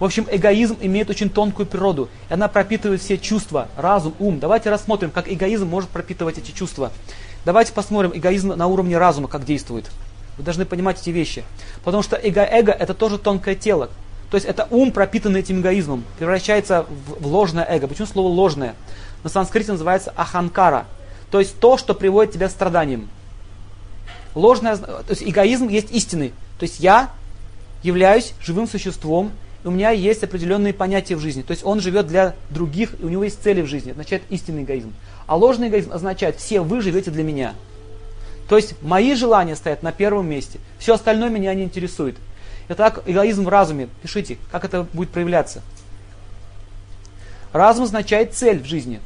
В общем, эгоизм имеет очень тонкую природу. И она пропитывает все чувства, разум, ум. Давайте рассмотрим, как эгоизм может пропитывать эти чувства. Давайте посмотрим эгоизм на уровне разума, как действует. Вы должны понимать эти вещи. Потому что эго-эго это тоже тонкое тело. То есть это ум, пропитанный этим эгоизмом, превращается в, ложное эго. Почему слово ложное? На санскрите называется аханкара. То есть то, что приводит тебя к страданиям. Ложное, то есть эгоизм есть истинный. То есть я являюсь живым существом, у меня есть определенные понятия в жизни. То есть он живет для других, и у него есть цели в жизни. Это означает истинный эгоизм. А ложный эгоизм означает, все вы живете для меня. То есть мои желания стоят на первом месте. Все остальное меня не интересует. Итак, эгоизм в разуме. Пишите, как это будет проявляться. Разум означает цель в жизни.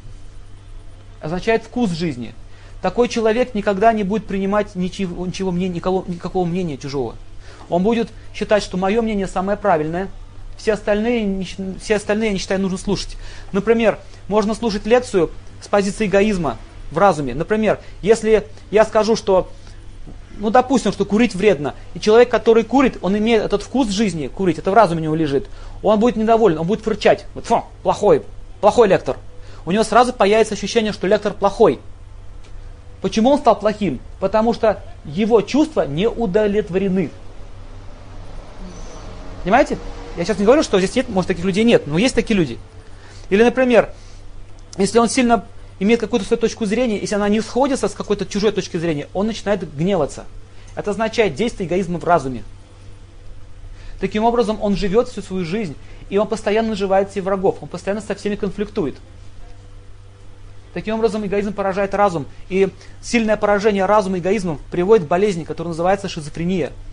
Означает вкус жизни. Такой человек никогда не будет принимать ничего, ничего никакого, никакого мнения чужого. Он будет считать, что мое мнение самое правильное, все остальные, все остальные, я считаю, нужно слушать. Например, можно слушать лекцию с позиции эгоизма в разуме. Например, если я скажу, что, ну, допустим, что курить вредно, и человек, который курит, он имеет этот вкус жизни, курить, это в разуме у него лежит, он будет недоволен, он будет фырчать. Вот, фу, плохой, плохой лектор. У него сразу появится ощущение, что лектор плохой. Почему он стал плохим? Потому что его чувства не удовлетворены. Понимаете? Я сейчас не говорю, что здесь нет, может, таких людей нет, но есть такие люди. Или, например, если он сильно имеет какую-то свою точку зрения, если она не сходится с какой-то чужой точки зрения, он начинает гневаться. Это означает действие эгоизма в разуме. Таким образом, он живет всю свою жизнь, и он постоянно наживает себе врагов, он постоянно со всеми конфликтует. Таким образом, эгоизм поражает разум, и сильное поражение разума эгоизмом приводит к болезни, которая называется шизофрения –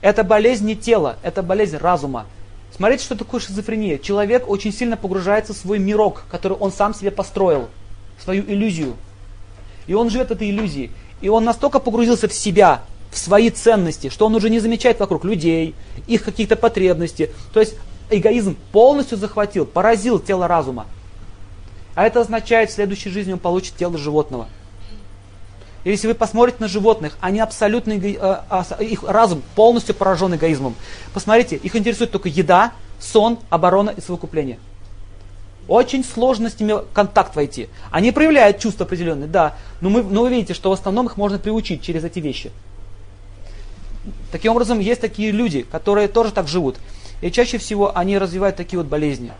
это болезнь не тела, это болезнь разума. Смотрите, что такое шизофрения. Человек очень сильно погружается в свой мирок, который он сам себе построил, свою иллюзию. И он живет этой иллюзией. И он настолько погрузился в себя, в свои ценности, что он уже не замечает вокруг людей, их каких-то потребностей. То есть эгоизм полностью захватил, поразил тело разума. А это означает, в следующей жизни он получит тело животного. Если вы посмотрите на животных, они абсолютно, э, их разум полностью поражен эгоизмом. Посмотрите, их интересует только еда, сон, оборона и совокупление. Очень сложно с ними контакт войти. Они проявляют чувства определенные, да, но, мы, но вы видите, что в основном их можно приучить через эти вещи. Таким образом, есть такие люди, которые тоже так живут. И чаще всего они развивают такие вот болезни.